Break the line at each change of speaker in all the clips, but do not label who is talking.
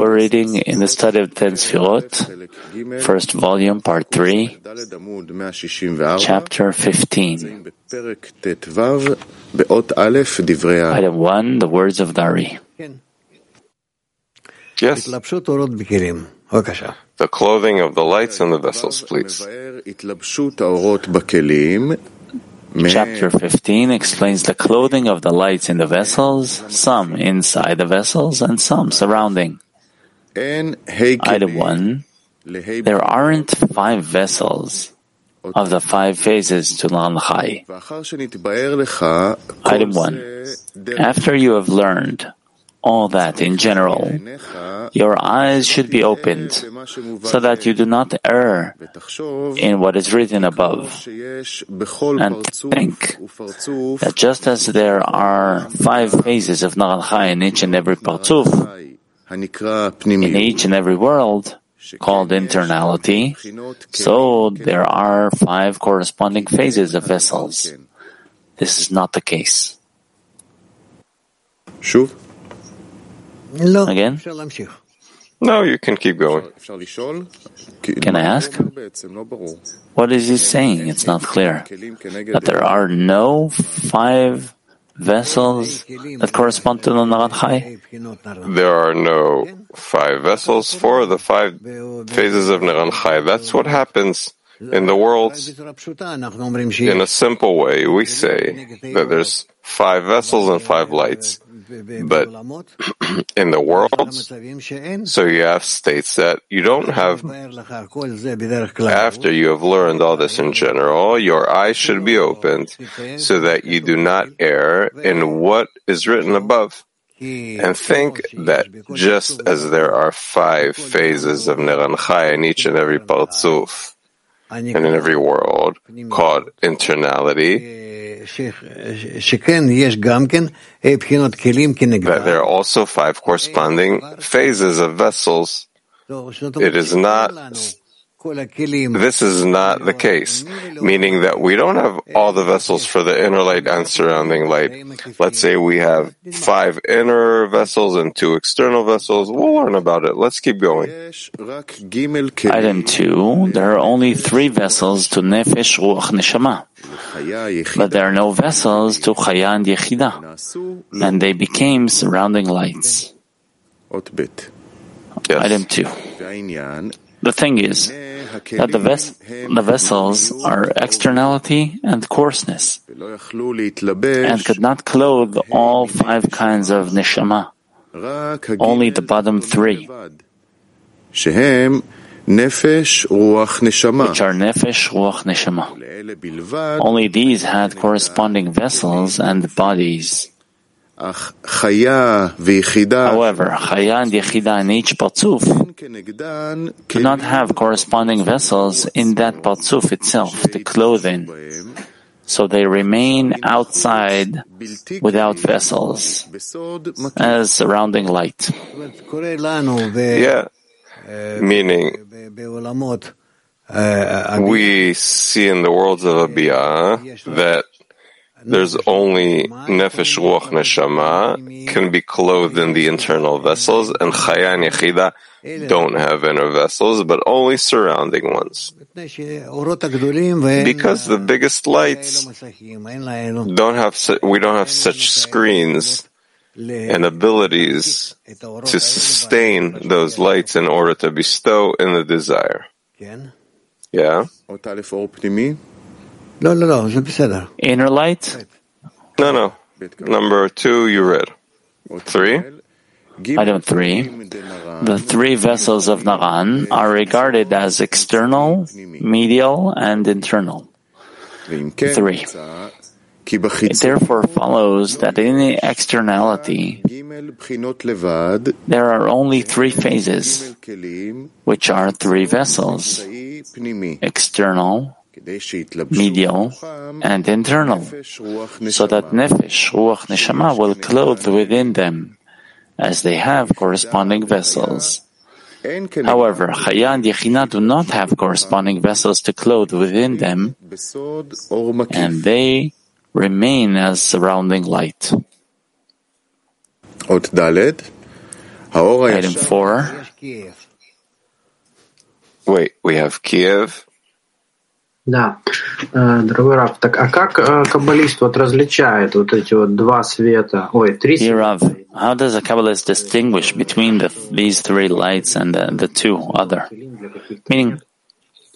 We're reading in the study of Ten Sfirot, first volume, part 3, chapter 15. Item 1, the words of the Ari.
Yes. The clothing of the lights and the vessels, please.
Chapter 15 explains the clothing of the lights in the vessels, some inside the vessels and some surrounding. Item 1. There aren't five vessels of the five phases to Naran Chai. Item 1. After you have learned all that in general, your eyes should be opened so that you do not err in what is written above and think that just as there are five phases of Chai in each and every Partzuf, in each and every world, called internality, so there are five corresponding phases of vessels. This is not the case. Again?
No, you can keep going.
Can I ask? What is he saying? It's not clear. That there are no five vessels that correspond to the Naran Chai?
There are no five vessels for the five phases of Naran Chai. That's what happens in the world. In a simple way, we say that there's five vessels and five lights. But in the world, so you have states that you don't have, after you have learned all this in general, your eyes should be opened so that you do not err in what is written above. And think that just as there are five phases of Naran Chai in each and every Partzuf, and in every world, called internality, that there are also five corresponding phases of vessels. It is not this is not the case, meaning that we don't have all the vessels for the inner light and surrounding light. Let's say we have five inner vessels and two external vessels. We'll learn about it. Let's keep going.
Item 2. There are only three vessels to Nefesh, Ruach, Neshama. But there are no vessels to Chaya and Yechida. And they became surrounding lights.
Yes.
Item 2. The thing is that the, ves- the vessels are externality and coarseness, and could not clothe all five kinds of neshama, only the bottom three, which are nefesh, ruach, neshama. Only these had corresponding vessels and bodies. However, Chaya and Yechida in each Partzuf do not have corresponding vessels in that Partzuf itself, the clothing. So they remain outside without vessels as surrounding light.
Yeah. Meaning, we see in the worlds of Abiyah that there's only nefesh, ruach, neshama can be clothed in the internal vessels, and chaya and yechida don't have inner vessels, but only surrounding ones. Because the biggest lights don't have, we don't have such screens and abilities to sustain those lights in order to bestow in the desire. Yeah?
Inner light?
No, no. Number two, you read. Three?
Item three. The three vessels of Naran are regarded as external, medial, and internal. Three. It therefore follows that in the externality, there are only three phases, which are three vessels, external, medial, and internal, so that nefesh, ruach, neshama will clothe within them, as they have corresponding vessels. However, Chaya and Yechida do not have corresponding vessels to clothe within them, and they remain as surrounding light. Item four.
Wait, we have Kiev.
Да, дорогой Рав, так а как каббалист вот различает вот эти вот два света, ой, три
света? How does a Kabbalist distinguish between the, these three lights and the, the two other? Meaning,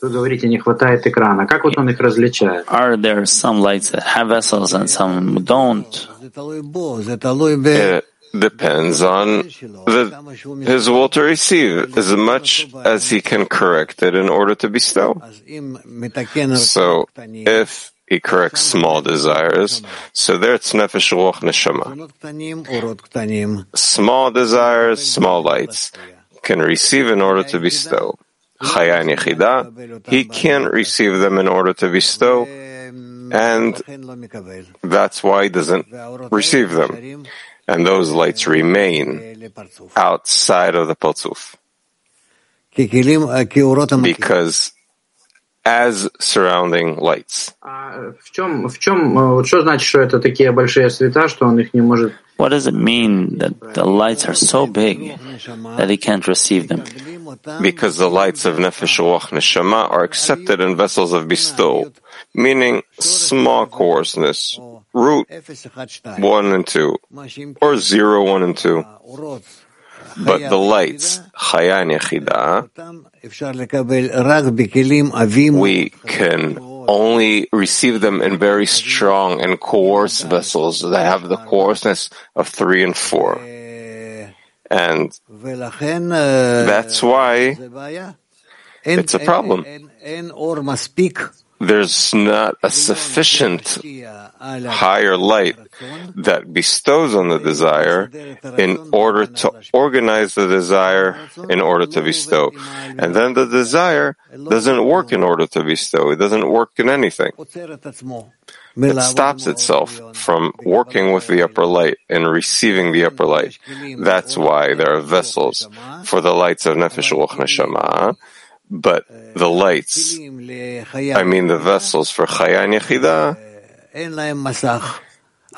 вы говорите, не хватает экрана. Как вот он их различает?
Are there some lights that have vessels and some don't?
It depends on the, his will to receive as much as he can correct it in order to bestow. So if he corrects small desires, so there it's nefesh ruach neshama. Small desires, small lights can receive in order to bestow. He can't receive them in order to bestow, and that's why he doesn't receive them and those lights remain outside of the Partzuf. Because as surrounding lights.
What does it mean that the lights are so big that he can't receive them?
Because the lights of Nefesh Ruach Neshama are accepted in vessels of bestowal, meaning small coarseness, root 1 and 2, or 0, 1 and 2. But the lights, Chayan we can only receive them in very strong and coarse vessels that have the coarseness of three and four. And that's why it's a problem there's not a sufficient higher light that bestows on the desire in order to organize the desire in order to bestow. And then the desire doesn't work in order to bestow. It doesn't work in anything. It stops itself from working with the upper light and receiving the upper light. That's why there are vessels for the lights of Nefesh Ruach Neshama, but the lights, I mean the vessels for Chayan Yechida,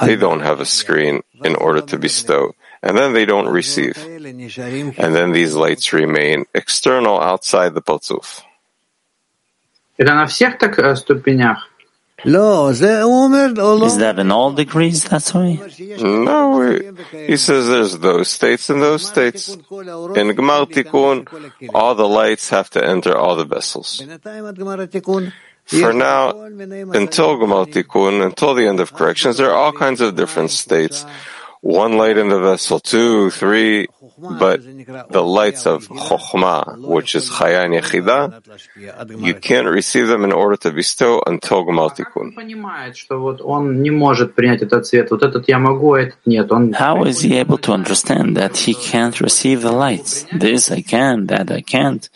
they don't have a screen in order to bestow and then they don't receive. And then these lights remain external outside the Partzuf.
Это на всех так ступенях?
Is that in all degrees? That's why?
No, he says there's those states and those states. In Gmar Tikkun, all the lights have to enter all the vessels. For now, until Gmar Tikkun, until the end of corrections, there are all kinds of different states one light in the vessel, two, three, but the lights of Chokhmah, which is Chayan Yechida, you can't receive them in order to bestow until Gmar Tikkun.
How is he able to understand that he can't receive the lights? This I can, that I can't.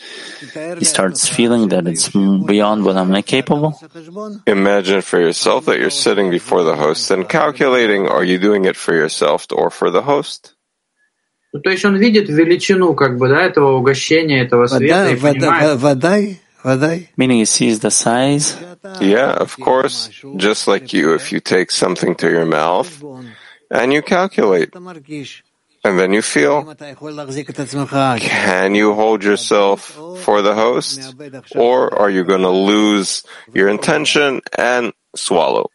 He starts feeling that it's beyond what I'm capable.
Imagine for yourself that you're sitting before the host and calculating, are you doing it for yourself? or for the host.
То есть он видит величину как бы, да, этого угощения, этого света и понимает.
Meaning he sees the size?
Yeah, of course. Just like you, if you take something to your mouth and you calculate, and then you feel, can you hold yourself for the host? Or are you going to lose your intention and swallow?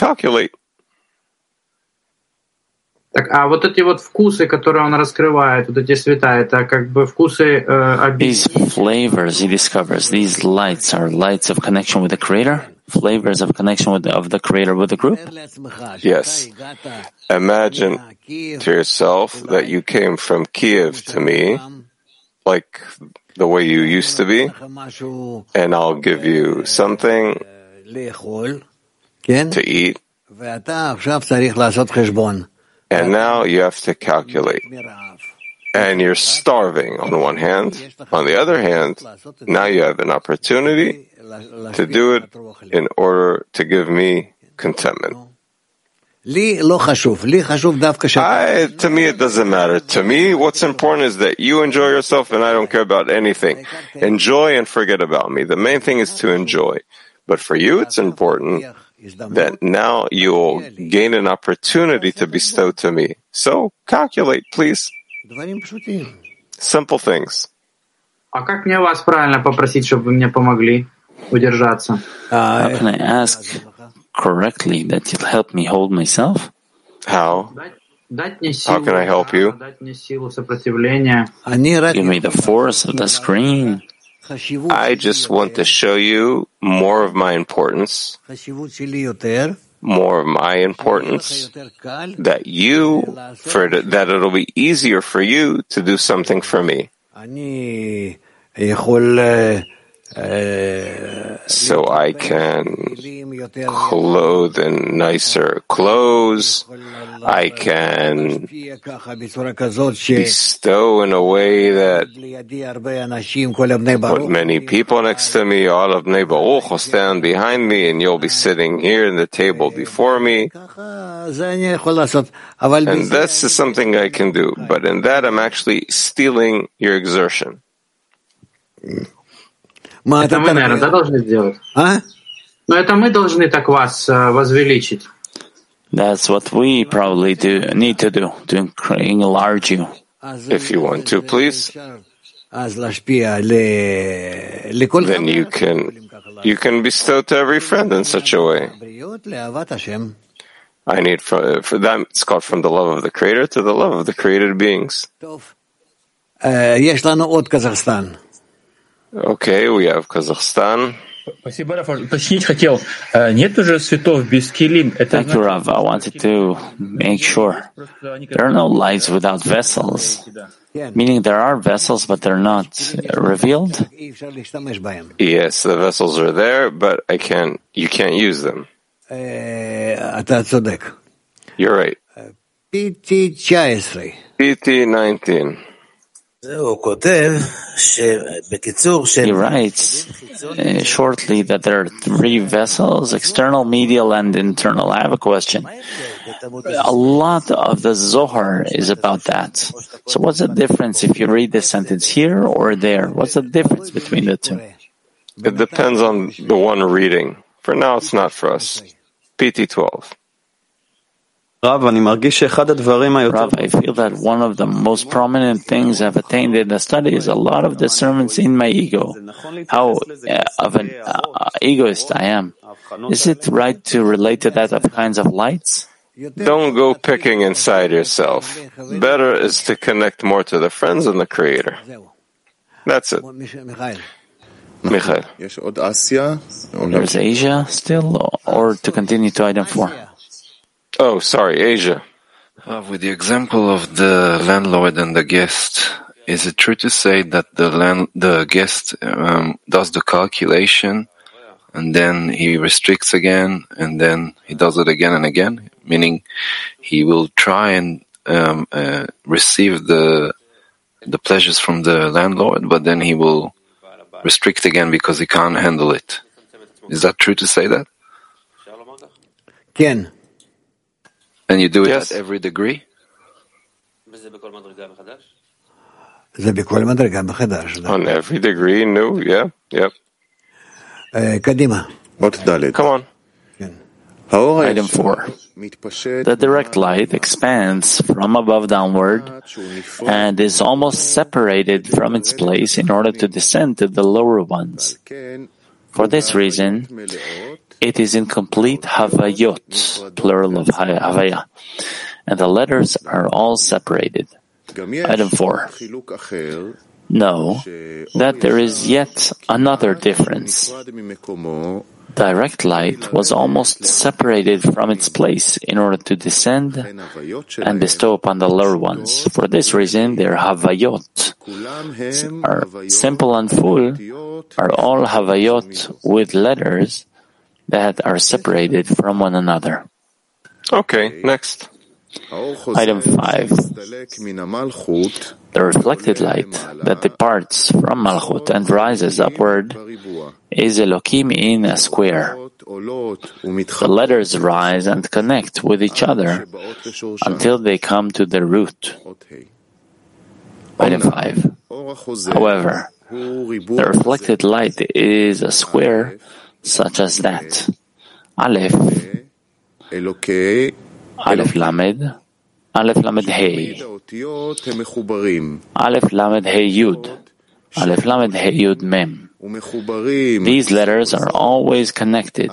calculate.
Так, а вот эти вот вкусы, которые он раскрывает, вот эти света, это как бы вкусы э,
These flavors he discovers, these lights are lights of connection with the Creator, flavors of connection with the, of the Creator with the group.
Yes. Imagine to yourself that you came from Kiev to me, like the way you used to be, and I'll give you something to eat. And now you have to calculate. And you're starving on one hand. On the other hand, now you have an opportunity to do it in order to give me contentment. I, to me, it doesn't matter. To me, what's important is that you enjoy yourself and I don't care about anything. Enjoy and forget about me. The main thing is to enjoy. But for you, it's important that now you will gain an opportunity to bestow to me. So calculate, please. Simple things.
А как мне вас правильно попросить, чтобы вы мне помогли удержаться?
How can I ask correctly that you'll help me hold myself?
How?
Дать мне силу,
How can I help you?
дать мне силу сопротивления.
Give me the force of the screen.
I just want to show you more of my importance, more of my importance, that you, for that it'll be easier for you to do something for me. Uh, so I can clothe in nicer clothes. I can bestow in a way that put many people next to me. All of Bnei Baruch will stand behind me, and you'll be sitting here in the table before me. And this is something I can do. But in that, I'm actually stealing your exertion. Mm.
Это мы, наверное, да, должны сделать?
А?
Но это мы должны так вас э, возвеличить.
That's what we probably do need to do to enlarge you.
If you want to, please. Then you can you can bestow to every friend in such a way. I need for, for that it's called from the love of the Creator to the love of the created beings. Okay, we have Kazakhstan.
Спасибо, Раф. Уточнить хотел. Э, нет уже без килим.
Thank you, Rav. I wanted to make sure. There are no lights without vessels. Meaning there are vessels, but they're not revealed?
Yes, the vessels are there, but I can't, you can't use them. You're right.
PT 19.
PT 19.
He writes uh, shortly that there are three vessels, external, medial, and internal. I have a question. A lot of the Zohar is about that. So what's the difference if you read the sentence here or there? What's the difference between the two?
It depends on the one reading. For now, it's not for us. PT 12.
Rav, I feel that one of the most prominent things I've attained in the study is a lot of discernments in my ego. How uh, of an uh, egoist I am. Is it right to relate to that of kinds of lights?
Don't go picking inside yourself. Better is to connect more to the friends and the Creator. That's it. Michael.
There's Asia still, or to continue to item four?
Oh, sorry, Asia.
Uh, with the example of the landlord and the guest, is it true to say that the land, the guest um, does the calculation and then he restricts again and then he does it again and again? Meaning, he will try and um, uh, receive the the pleasures from the landlord, but then he will restrict again because he can't handle it. Is that true to say that?
Ken.
And you do it
yes.
at every degree?
On every degree, no, yeah,
yeah.
Come on.
Item 4. The direct light expands from above downward and is almost separated from its place in order to descend to the lower ones. For this reason, it is incomplete havayot, plural of ha- havaya, and the letters are all separated. Item four. Know that there is yet another difference. Direct light was almost separated from its place in order to descend and bestow upon the lower ones. For this reason, their havayot are simple and full, are all havayot with letters that are separated from one another.
Okay, next.
Item 5. The reflected light that departs from Malchut and rises upward is Elohim in a square. The letters rise and connect with each other until they come to the root. Item 5. However, the reflected light is a square such as that. Aleph, Aleph Lamed, Aleph Lamed Hey, Aleph Lamed Hey Yud, Aleph Lamed Hey Yud Mem. These letters are always connected,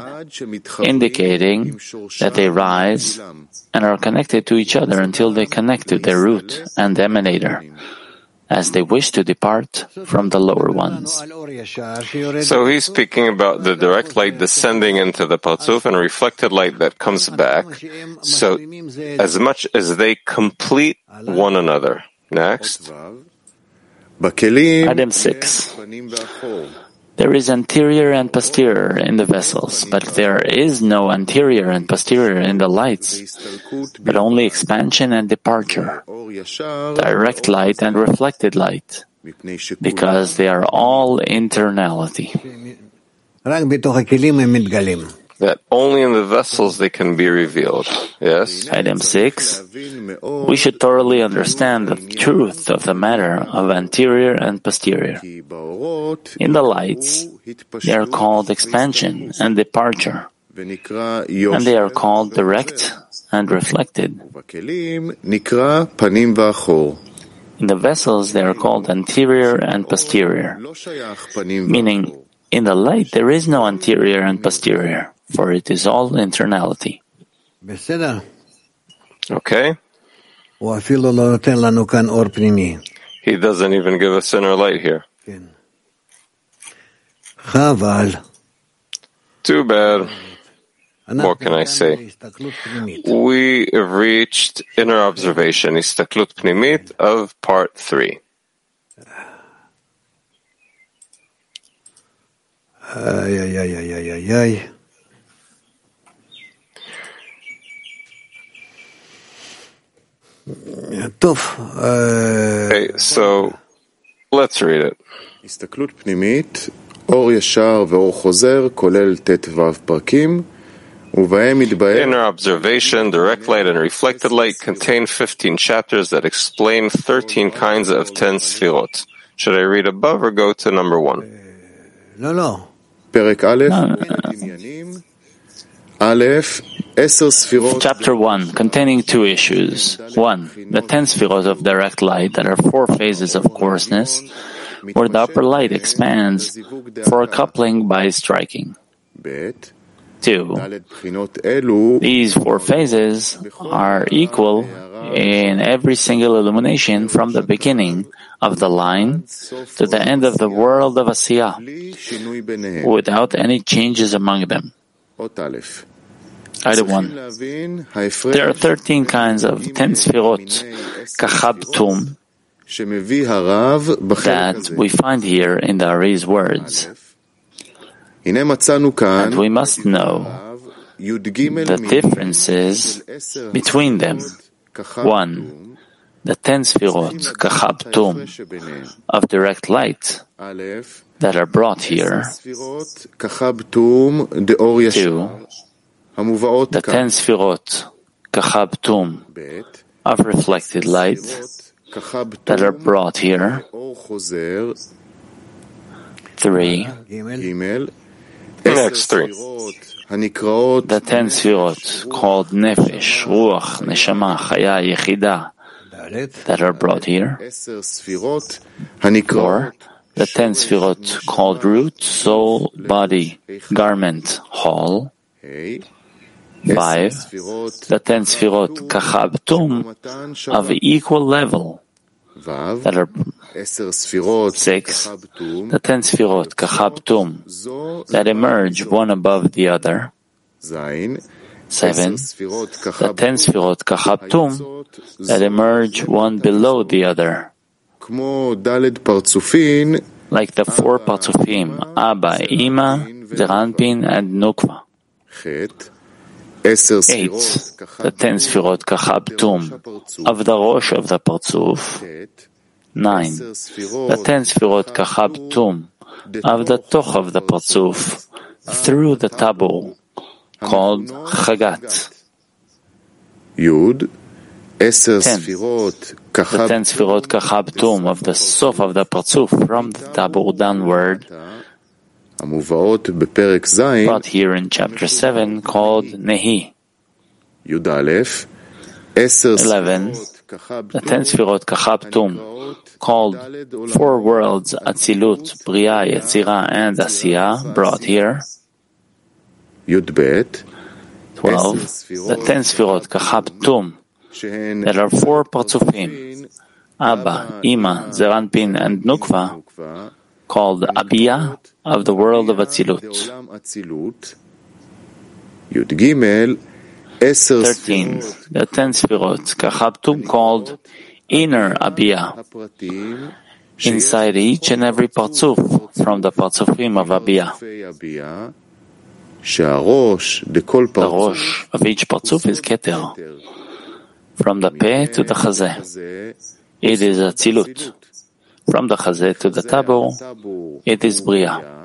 indicating that they rise and are connected to each other until they connect to their root and emanator, as they wish to depart from the lower ones.
So he's speaking about the direct light descending into the Parzuf and reflected light that comes back, so as much as they complete one another. Next.
Item 6. There is anterior and posterior in the vessels, but there is no anterior and posterior in the lights, but only expansion and departure, direct light and reflected light, because they are all internality
that only in the vessels they can be revealed. Yes?
Item 6. We should thoroughly understand the truth of the matter of anterior and posterior. In the lights, they are called expansion and departure, and they are called direct and reflected. In the vessels, they are called anterior and posterior, meaning in the light there is no anterior and posterior for it is all internality.
Okay. He doesn't even give us inner light here. Too bad. What can I say? We have reached inner observation, istaklut pnimit, of part three.
Ay, ay, ay, ay, ay, ay, ay.
Okay, so let's read it.
הסתכלות פנימית, אור ישר ואור חוזר, כולל ט"ו פרקים, ובהם מתבהר...
Inner observation, direct light and reflected light contain 15 chapters that explain 13 kinds of 10 sfirot. Should I read above or go to number one?
לא, לא.
פרק א', עניינים, א',
Chapter 1, containing two issues. 1. The ten sfirot of direct light that are four phases of coarseness, where the upper light expands for a coupling by striking. 2. These four phases are equal in every single illumination from the beginning of the line to the end of the world of Asiya, without any changes among them. Item 1. There are 13 kinds of 10 sfirot, kachabtum, that we find here in the Ari's words. And we must know the differences between them. 1. The 10 sfirot, kachabtum, of direct light, that are brought here. 2 the ten sfirot, kachabtum, of reflected light that are brought here. Three.
Next three.
The ten sfirot called nefesh, ruach, neshama, chaya, yechida that are brought here. Four. The ten sfirot called root, soul, body, garment, hall. Five, the ten sfirot kachabtum of equal level that are six, the ten sfirot kachabtum that emerge one above the other. Seven, the ten sfirot kachabtum that emerge one below the other. Like the four parzufim, Abba, Ima, Zeir Anpin, and Nukva eight, the ten sefirot kachabtum of the rosh of the parzuf. Nine, the ten sefirot kachabtum of the toch of the parzuf through the tabur called chagat.
Yud,
ten, the ten sefirot kachabtum of the sof of the parzuf from the tabur downward brought here in chapter 7 called Nehi. 11. The ten sefirot kachaptum, called four worlds Atzilut, Bria, Yetzira, and Asiya, brought here. 12. The ten sefirot
kachaptum,
there are four parts of him: Abba, Ima, Zeir Anpin, and Nukva, called Abiyah, of the world of Atzilut. 13. The ten sfirot, Kachabtum called inner Abiyah, inside each and every partzuf from the partzufim of Abiyah. The rosh of each partzuf is keter, from the peh to the chazeh. It is atzilut. From the chazeh to the
tabur,
it is bria.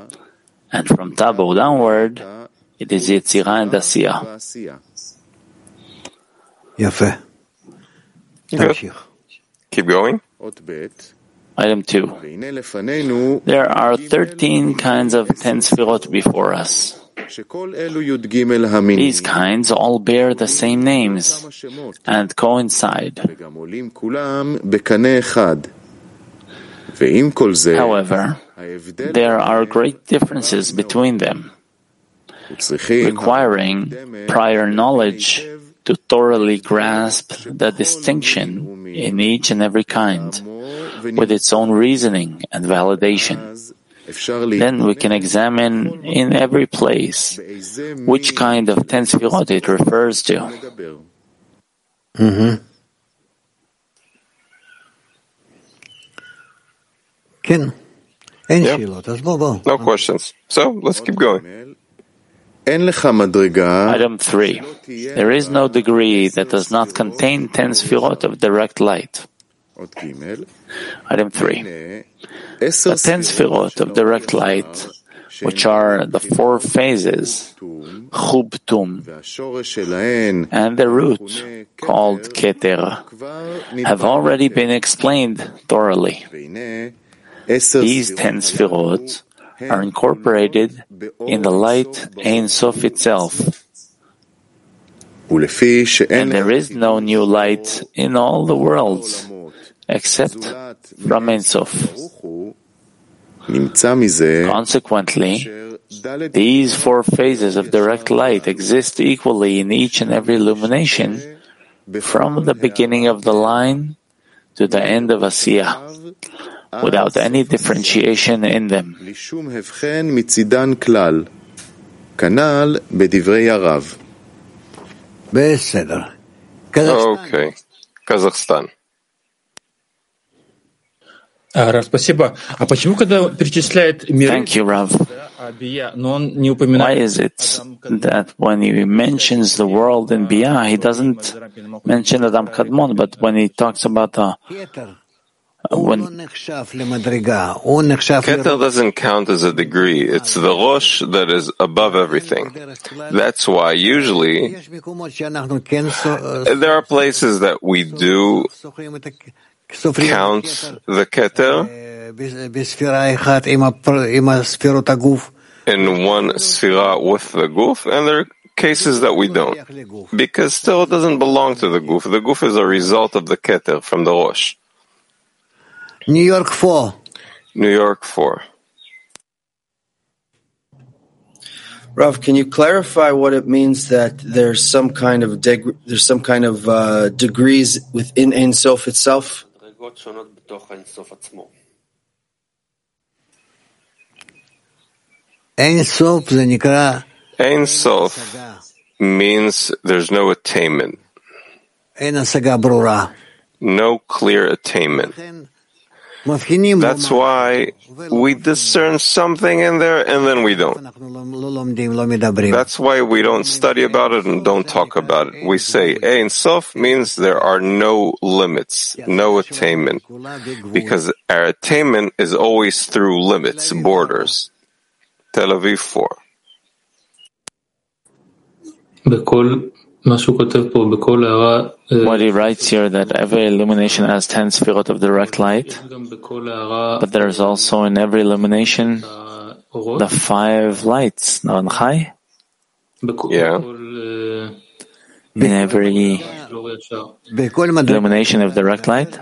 And from Tabur downward, it is Yetzirah and Asiya.
Yafe.
Thank
you.
Keep going.
Item 2. There are 13 kinds of 10 sefirot before us. These kinds all bear the same names and coincide. However, there are great differences between them, requiring prior knowledge to thoroughly grasp the distinction in each and every kind, with its own reasoning and validation. Then we can examine in every place which kind of tense it refers to.
Mm-hmm.
No questions. So let's keep going.
Item 3. There is no degree that does not contain 10 sphirot of direct light. Item 3. The 10 sphirot of direct light, which are the four phases,
Chubtum,
and the root, called Keter, have already been explained thoroughly. These ten Sefirot are incorporated in the light Ein Sof itself. And there is no new light in all the worlds except from Ein Sof. Consequently, these four phases of direct light exist equally in each and every illumination from the beginning of the line to the end of Asiya without any differentiation in them.
Okay, Kazakhstan.
Спасибо. А почему, когда перечисляет
Thank you, Rav.
но он не упоминает...
Why is it that when he mentions the world in Bia, he doesn't mention Adam Kadmon, but when he talks about
uh, the
when
Keter doesn't count as a degree. It's the Rosh that is above everything. That's why usually there are places that we do count the Keter in one Sfira with the Guf, and there are cases that we don't, because still it doesn't belong to the Guf. The Guf is a result of the Keter from the Rosh.
New York 4.
New York 4.
Rav, can you clarify what it means that there's some kind of deg- there's some kind of uh, degrees within Ein Sof itself?
Ein Sof,
Ein Sof means there's no attainment. No clear attainment.
לכן מבחינים
That's
לומר,
why we discern something in there and then we don't.
אנחנו לא לא לומדים, לא מדברים.
That's why we don't study about it and don't talk about it. We say Ein Sof means there are no limits, no attainment, because our attainment is always through limits, borders. Tel Aviv 4.
בכל מה שהוא כותב פה, בכל הערה, אה,
what he writes here that every illumination has ten spirit of direct light, but there is also in every illumination the five lights. Naranchai?
Yeah.
In every illumination of direct light,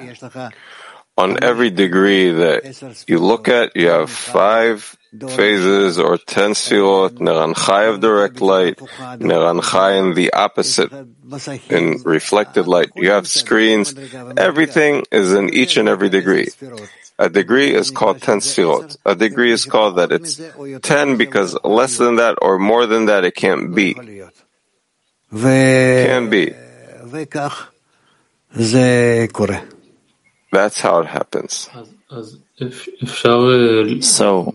on every degree that you look at, you have five phases or ten sfirot, of direct light, Naran Chai in the opposite, in reflected light. You have screens. Everything is in each and every degree. A degree is called ten sfirot. A degree is called that it's ten because less than that or more than that it can't be. Can be. That's how it happens.
So,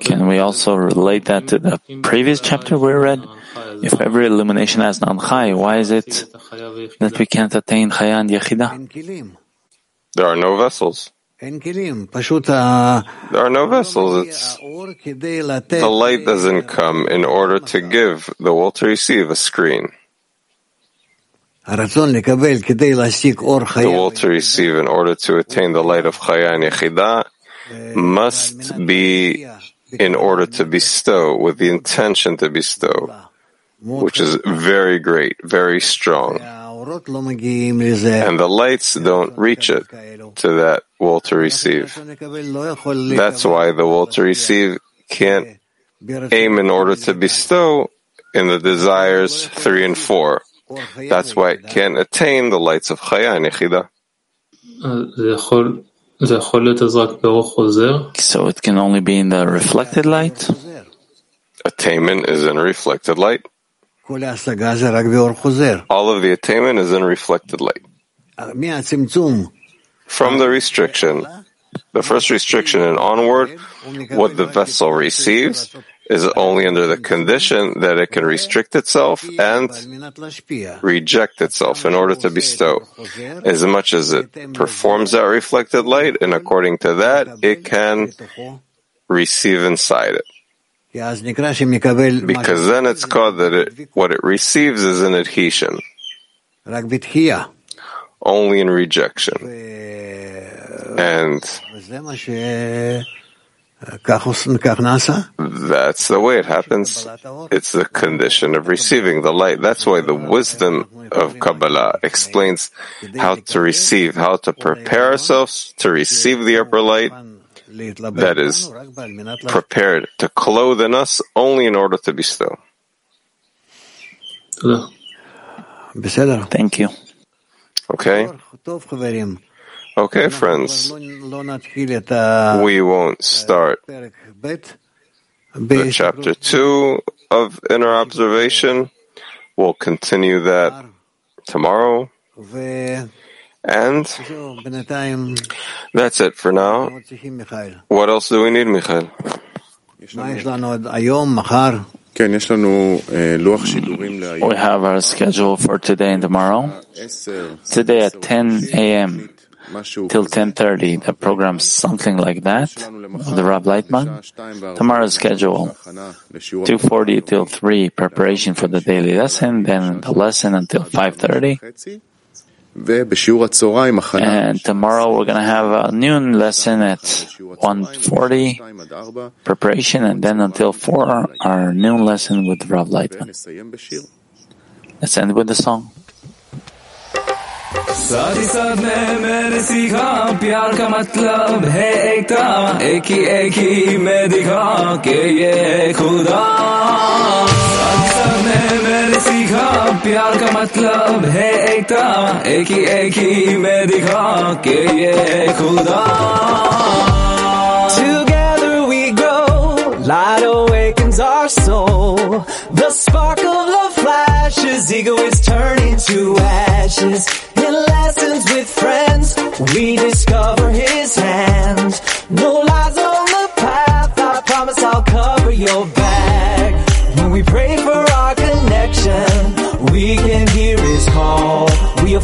can we also relate that to the previous chapter we read? If every illumination has non-chai, why is it that we can't attain chaya and yechida?
There are no vessels. There are no vessels. It's the light doesn't come in order to give the will to receive a screen. The will to receive in order to attain the light of Chaya and Yechida must be in order to bestow, with the intention to bestow, which is very great, very strong. And the lights don't reach it to that will to receive. That's why the will to receive can't aim in order to bestow in the desires three and four. That's why it can't attain the lights of Chaya and Yechida.
So it can only be in the reflected light?
Attainment is in reflected light. All of the attainment is in reflected light. From the restriction, the first restriction and onward, what the vessel receives is only under the condition that it can restrict itself and reject itself in order to bestow. As much as it performs that reflected light, and according to that, it can receive inside it. Because then it's called that it, what it receives is an adhesion. Only in rejection. And that's the way it happens. It's the condition of receiving the light. That's why the wisdom of Kabbalah explains how to receive, how to prepare ourselves to receive the upper light that is prepared to clothe in us only in order to be bestow.
Thank you.
Okay? Okay, friends. We won't start the chapter two of inner observation. We'll continue that tomorrow. And that's it for now. What else do we need, Michael?
We have our schedule for today and tomorrow. Today at 10 a.m. till 10.30, the program something like that, the Rav Laitman. Tomorrow's schedule, 2.40 till 3, preparation for the daily lesson, then the lesson until 5.30. And tomorrow we're going to have a noon lesson at 1.40, preparation, and then until 4, our noon lesson with Rav Laitman. Let's end with the song.
साथ ही साथ में मैंने सीखा प्यार का मतलब है एकता एक ही एक ही मैं दिखा के ये खुदा साथ ही साथ में मैंने सीखा प्यार का मतलब है एकता एक ही एक ही मैं दिखा के ये खुदा Together we grow, light awakens our soul. The spark of love flashes, ego is turning to ashes. we discover his hand. No lies on the path, I promise I'll cover your back. When we pray for our connection, we can hear his call. We are